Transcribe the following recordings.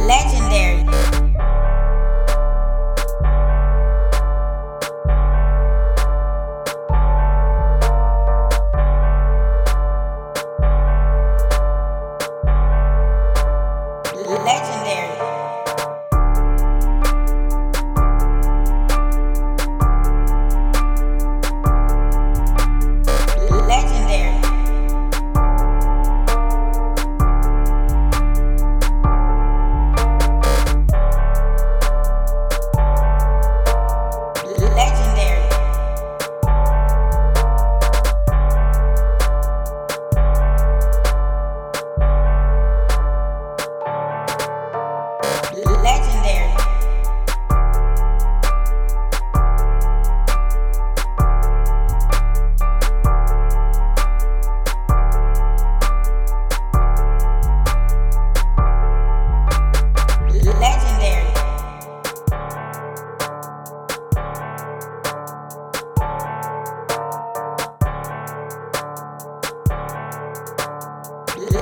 Legendary.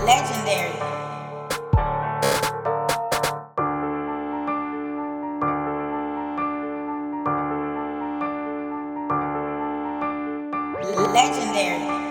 Legendary. Legendary.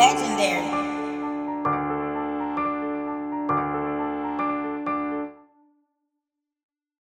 Legendary.